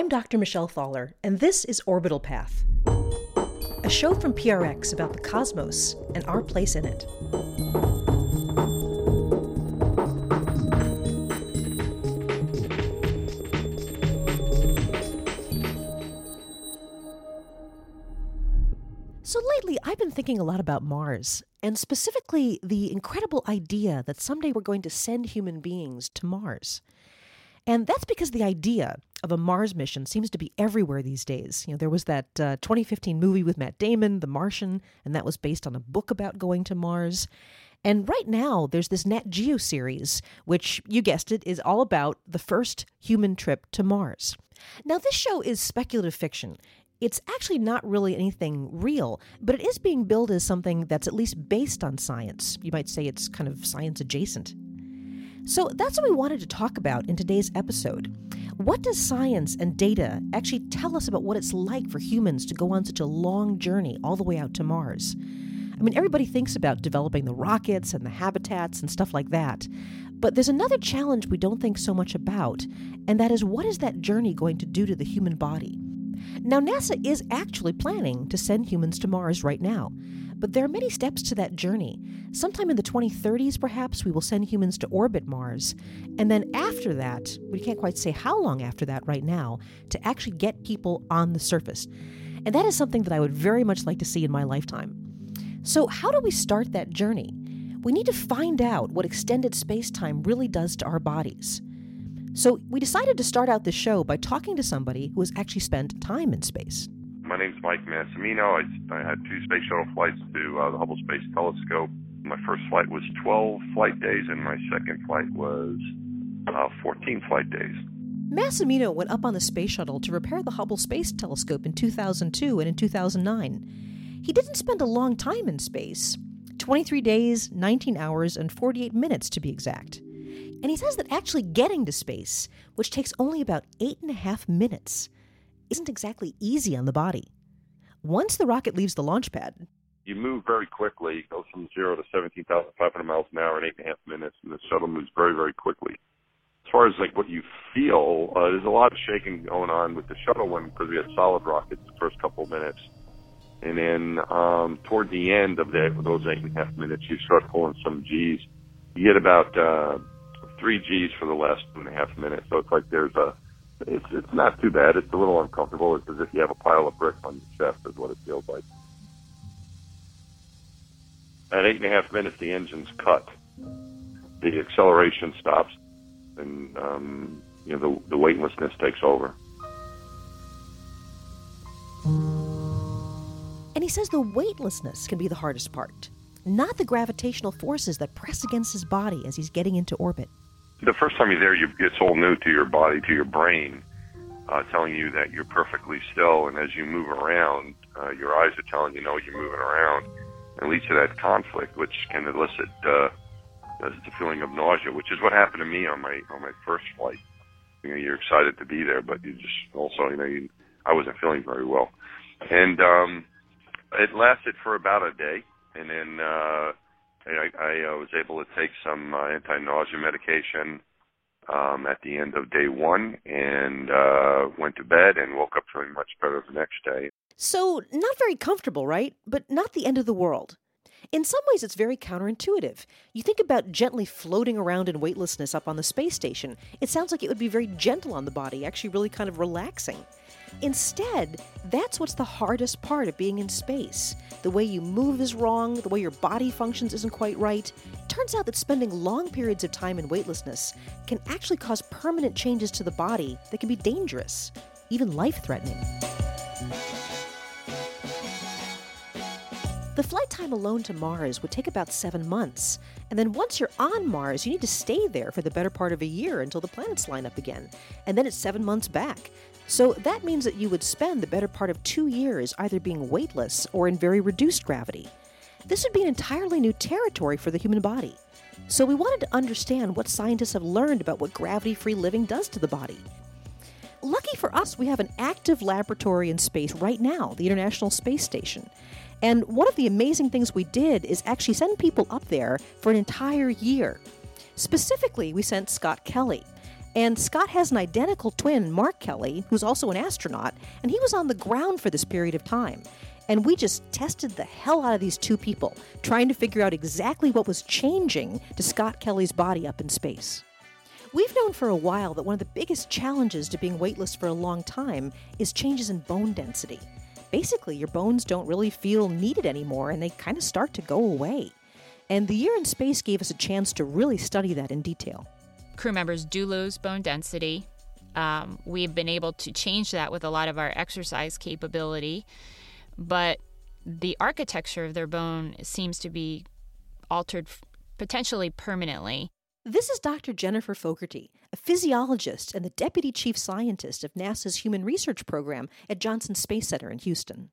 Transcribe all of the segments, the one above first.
I'm Dr. Michelle Thaller, and this is Orbital Path, a show from PRX about the cosmos and our place in it. So lately, I've been thinking a lot about Mars, and specifically the incredible idea that someday we're going to send human beings to Mars. And that's because the idea of a Mars mission seems to be everywhere these days. You know, there was that uh, 2015 movie with Matt Damon, The Martian, and that was based on a book about going to Mars. And right now, there's this Nat Geo series, which, you guessed it, is all about the first human trip to Mars. Now, this show is speculative fiction. It's actually not really anything real, but it is being billed as something that's at least based on science. You might say it's kind of science adjacent. So that's what we wanted to talk about in today's episode. What does science and data actually tell us about what it's like for humans to go on such a long journey all the way out to Mars? I mean, everybody thinks about developing the rockets and the habitats and stuff like that. But there's another challenge we don't think so much about, and that is what is that journey going to do to the human body? Now, NASA is actually planning to send humans to Mars right now. But there are many steps to that journey. Sometime in the 2030s, perhaps, we will send humans to orbit Mars. And then after that, we can't quite say how long after that right now, to actually get people on the surface. And that is something that I would very much like to see in my lifetime. So, how do we start that journey? We need to find out what extended space time really does to our bodies. So, we decided to start out the show by talking to somebody who has actually spent time in space. My name's Mike Massimino. I, I had two space shuttle flights to uh, the Hubble Space Telescope. My first flight was 12 flight days, and my second flight was uh, 14 flight days. Massimino went up on the space shuttle to repair the Hubble Space Telescope in 2002 and in 2009. He didn't spend a long time in space 23 days, 19 hours, and 48 minutes to be exact. And he says that actually getting to space, which takes only about eight and a half minutes, isn't exactly easy on the body. Once the rocket leaves the launch pad, you move very quickly. It goes from zero to 17,500 miles an hour in eight and a half minutes, and the shuttle moves very, very quickly. As far as like what you feel, uh, there's a lot of shaking going on with the shuttle one because we had solid rockets the first couple of minutes, and then um, toward the end of the, those eight and a half minutes, you start pulling some G's. You get about uh, three G's for the last two and a half minutes, so it's like there's a it's it's not too bad. It's a little uncomfortable. It's as if you have a pile of bricks on your chest, is what it feels like. At eight and a half minutes, the engine's cut. The acceleration stops, and um, you know the the weightlessness takes over. And he says the weightlessness can be the hardest part, not the gravitational forces that press against his body as he's getting into orbit the first time you're there, you, it's all new to your body, to your brain, uh, telling you that you're perfectly still. And as you move around, uh, your eyes are telling you, know, you're moving around. And leads to that conflict, which can elicit uh, the feeling of nausea, which is what happened to me on my on my first flight. You know, you're excited to be there, but you just also, you know, you, I wasn't feeling very well, and um, it lasted for about a day, and then uh, I, I uh, was able to take some uh, anti-nausea medication um, at the end of day one and uh, went to bed and woke up feeling much better the next day. So, not very comfortable, right? But not the end of the world. In some ways, it's very counterintuitive. You think about gently floating around in weightlessness up on the space station. It sounds like it would be very gentle on the body, actually, really kind of relaxing. Instead, that's what's the hardest part of being in space. The way you move is wrong, the way your body functions isn't quite right. It turns out that spending long periods of time in weightlessness can actually cause permanent changes to the body that can be dangerous, even life threatening. The flight time alone to Mars would take about seven months. And then once you're on Mars, you need to stay there for the better part of a year until the planets line up again. And then it's seven months back. So that means that you would spend the better part of two years either being weightless or in very reduced gravity. This would be an entirely new territory for the human body. So we wanted to understand what scientists have learned about what gravity free living does to the body. Lucky for us, we have an active laboratory in space right now, the International Space Station. And one of the amazing things we did is actually send people up there for an entire year. Specifically, we sent Scott Kelly. And Scott has an identical twin, Mark Kelly, who's also an astronaut, and he was on the ground for this period of time. And we just tested the hell out of these two people, trying to figure out exactly what was changing to Scott Kelly's body up in space. We've known for a while that one of the biggest challenges to being weightless for a long time is changes in bone density. Basically, your bones don't really feel needed anymore and they kind of start to go away. And the year in space gave us a chance to really study that in detail crew members do lose bone density. Um, we've been able to change that with a lot of our exercise capability, but the architecture of their bone seems to be altered potentially permanently. This is Dr. Jennifer Fogarty, a physiologist and the deputy chief scientist of NASA's Human Research Program at Johnson Space Center in Houston.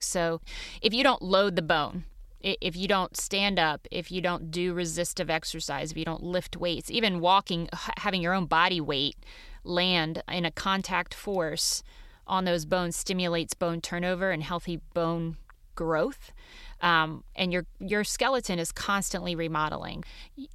So, if you don't load the bone, if you don't stand up, if you don't do resistive exercise, if you don't lift weights, even walking, having your own body weight land in a contact force on those bones stimulates bone turnover and healthy bone growth um, and your your skeleton is constantly remodeling.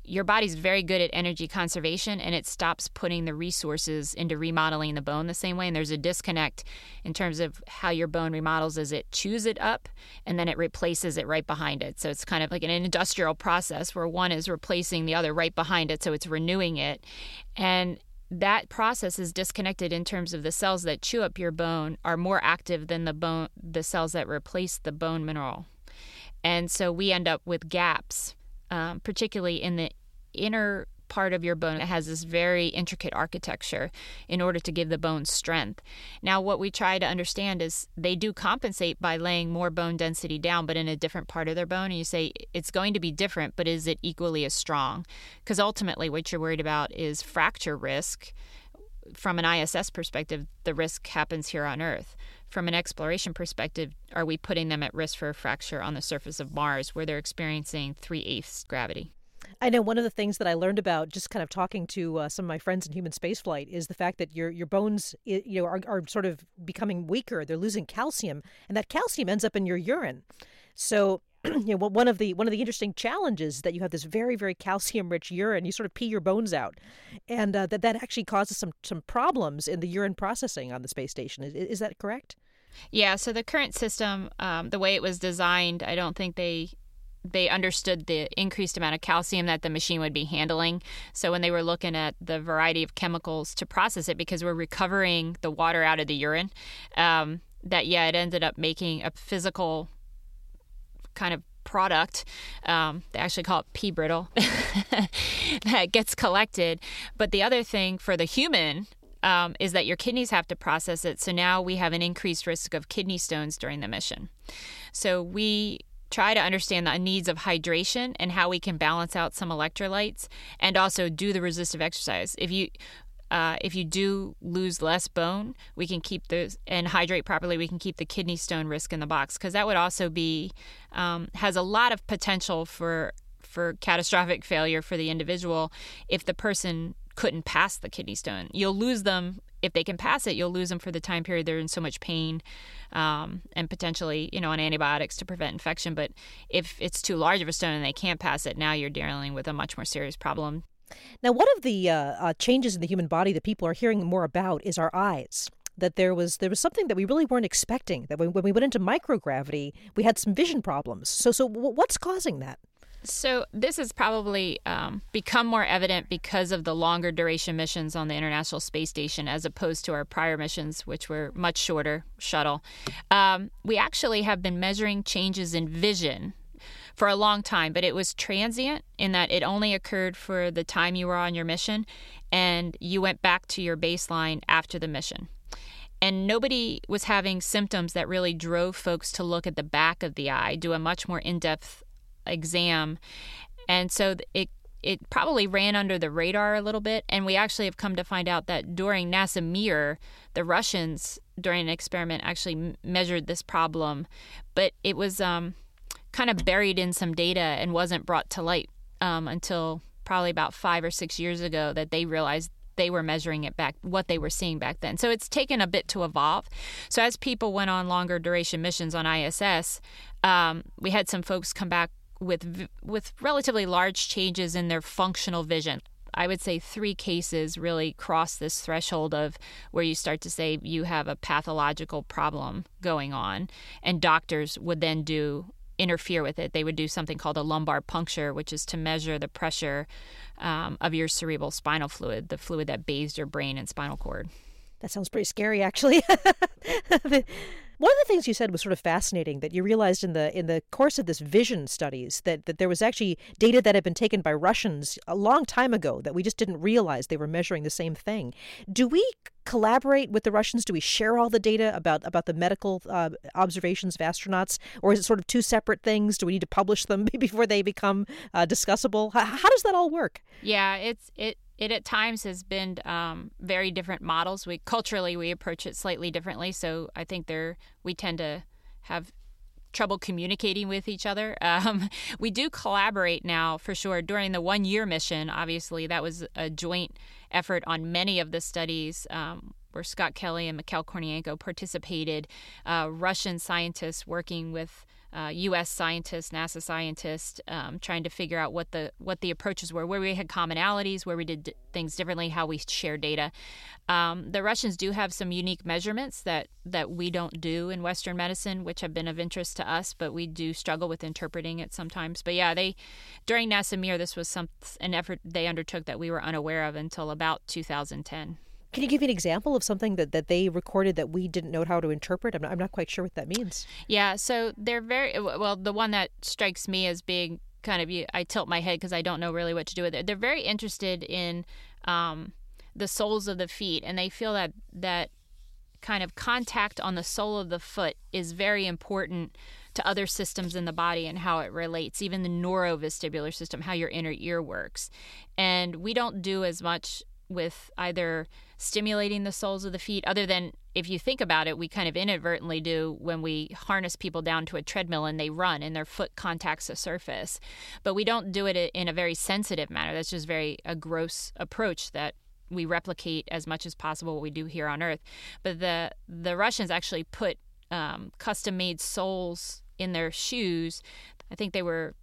Your body's very good at energy conservation, and it stops putting the resources into remodeling the bone the same way. And there's a disconnect in terms of how your bone remodels as it chews it up, and then it replaces it right behind it. So it's kind of like an industrial process where one is replacing the other right behind it, so it's renewing it, and that process is disconnected in terms of the cells that chew up your bone are more active than the bone the cells that replace the bone mineral. And so we end up with gaps, um, particularly in the inner part of your bone that has this very intricate architecture in order to give the bone strength. Now, what we try to understand is they do compensate by laying more bone density down, but in a different part of their bone. And you say it's going to be different, but is it equally as strong? Because ultimately, what you're worried about is fracture risk. From an ISS perspective, the risk happens here on Earth from an exploration perspective, are we putting them at risk for a fracture on the surface of Mars where they're experiencing three eighths gravity? I know one of the things that I learned about just kind of talking to uh, some of my friends in human spaceflight is the fact that your your bones you know are, are sort of becoming weaker. They're losing calcium, and that calcium ends up in your urine. So you know one of the one of the interesting challenges that you have this very very calcium rich urine you sort of pee your bones out and uh, that that actually causes some some problems in the urine processing on the space station is, is that correct yeah so the current system um, the way it was designed i don't think they they understood the increased amount of calcium that the machine would be handling. So when they were looking at the variety of chemicals to process it, because we're recovering the water out of the urine, um, that yeah, it ended up making a physical kind of product. Um, they actually call it pee brittle that gets collected. But the other thing for the human um, is that your kidneys have to process it. So now we have an increased risk of kidney stones during the mission. So we try to understand the needs of hydration and how we can balance out some electrolytes and also do the resistive exercise. If you uh, if you do lose less bone, we can keep the and hydrate properly. We can keep the kidney stone risk in the box because that would also be um, has a lot of potential for for catastrophic failure for the individual if the person couldn't pass the kidney stone. You'll lose them if they can pass it. You'll lose them for the time period they're in so much pain, um, and potentially you know on antibiotics to prevent infection. But if it's too large of a stone and they can't pass it, now you're dealing with a much more serious problem. Now, one of the uh, uh, changes in the human body that people are hearing more about is our eyes. That there was there was something that we really weren't expecting. That when, when we went into microgravity, we had some vision problems. So, so what's causing that? So this has probably um, become more evident because of the longer duration missions on the International Space Station as opposed to our prior missions, which were much shorter shuttle. Um, we actually have been measuring changes in vision for a long time, but it was transient in that it only occurred for the time you were on your mission and you went back to your baseline after the mission. And nobody was having symptoms that really drove folks to look at the back of the eye, do a much more in depth exam. And so it it probably ran under the radar a little bit. And we actually have come to find out that during NASA Mir, the Russians, during an experiment, actually measured this problem. But it was um, kind of buried in some data and wasn't brought to light um, until probably about five or six years ago that they realized they were measuring it back what they were seeing back then so it's taken a bit to evolve so as people went on longer duration missions on iss um, we had some folks come back with with relatively large changes in their functional vision I would say three cases really cross this threshold of where you start to say you have a pathological problem going on, and doctors would then do interfere with it. They would do something called a lumbar puncture, which is to measure the pressure um, of your cerebral spinal fluid, the fluid that bathes your brain and spinal cord. That sounds pretty scary, actually. One of the things you said was sort of fascinating that you realized in the in the course of this vision studies that, that there was actually data that had been taken by Russians a long time ago that we just didn't realize they were measuring the same thing. Do we collaborate with the Russians? Do we share all the data about about the medical uh, observations of astronauts, or is it sort of two separate things? Do we need to publish them before they become uh, discussable? How, how does that all work? Yeah, it's it it at times has been um, very different models. We culturally we approach it slightly differently, so I think there we tend to have trouble communicating with each other. Um, we do collaborate now for sure. During the one year mission, obviously that was a joint effort on many of the studies. Um, where Scott Kelly and Mikhail Kornienko participated, uh, Russian scientists working with uh, U.S. scientists, NASA scientists, um, trying to figure out what the what the approaches were, where we had commonalities, where we did d- things differently, how we share data. Um, the Russians do have some unique measurements that that we don't do in Western medicine, which have been of interest to us, but we do struggle with interpreting it sometimes. But yeah, they during NASA Mir, this was some an effort they undertook that we were unaware of until about 2010. Can you give me an example of something that, that they recorded that we didn't know how to interpret? I'm not, I'm not quite sure what that means. Yeah, so they're very well. The one that strikes me as being kind of I tilt my head because I don't know really what to do with it. They're very interested in um, the soles of the feet, and they feel that that kind of contact on the sole of the foot is very important to other systems in the body and how it relates, even the neurovestibular system, how your inner ear works. And we don't do as much with either stimulating the soles of the feet, other than if you think about it, we kind of inadvertently do when we harness people down to a treadmill and they run and their foot contacts the surface. But we don't do it in a very sensitive manner. That's just very a gross approach that we replicate as much as possible what we do here on Earth. But the the Russians actually put um, custom made soles in their shoes. I think they were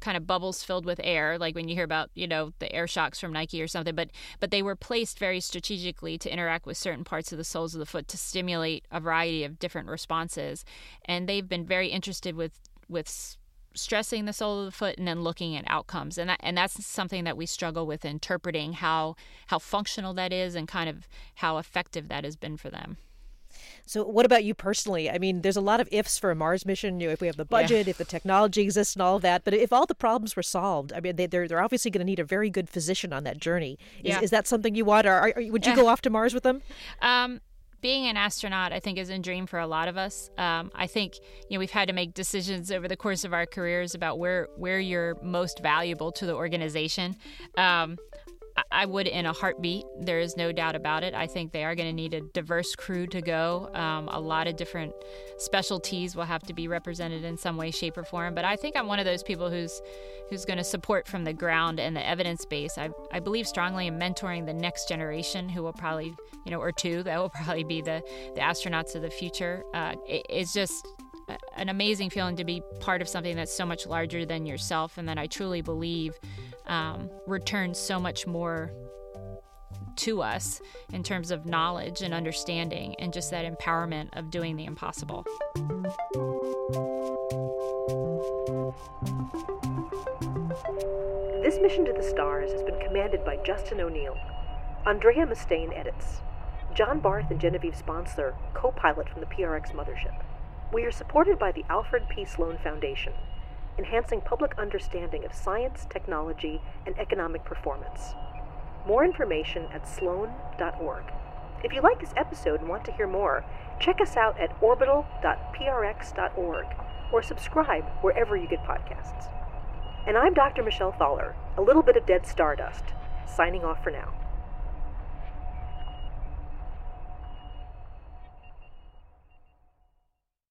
kind of bubbles filled with air like when you hear about you know the air shocks from nike or something but but they were placed very strategically to interact with certain parts of the soles of the foot to stimulate a variety of different responses. And they've been very interested with with stressing the sole of the foot and then looking at outcomes. And that and that's something that we struggle with interpreting how how functional that is and kind of how effective that has been for them so, what about you personally? I mean, there's a lot of ifs for a Mars mission. You know, if we have the budget, yeah. if the technology exists, and all of that. But if all the problems were solved, I mean, they, are they're, they're obviously going to need a very good physician on that journey. Is, yeah. is that something you want, or are, are, would you go off to Mars with them? Um, being an astronaut, I think, is a dream for a lot of us. Um, I think you know we've had to make decisions over the course of our careers about where where you're most valuable to the organization. Um, I would in a heartbeat. There is no doubt about it. I think they are going to need a diverse crew to go. Um, a lot of different specialties will have to be represented in some way, shape, or form. But I think I'm one of those people who's who's going to support from the ground and the evidence base. I, I believe strongly in mentoring the next generation, who will probably you know or two that will probably be the the astronauts of the future. Uh, it, it's just an amazing feeling to be part of something that's so much larger than yourself and that I truly believe um, returns so much more to us in terms of knowledge and understanding and just that empowerment of doing the impossible. This mission to the stars has been commanded by Justin O'Neill. Andrea Mustaine edits. John Barth and Genevieve Sponsler co pilot from the PRX mothership. We are supported by the Alfred P. Sloan Foundation, enhancing public understanding of science, technology, and economic performance. More information at sloan.org. If you like this episode and want to hear more, check us out at orbital.prx.org or subscribe wherever you get podcasts. And I'm Dr. Michelle Thaller, a little bit of dead stardust, signing off for now.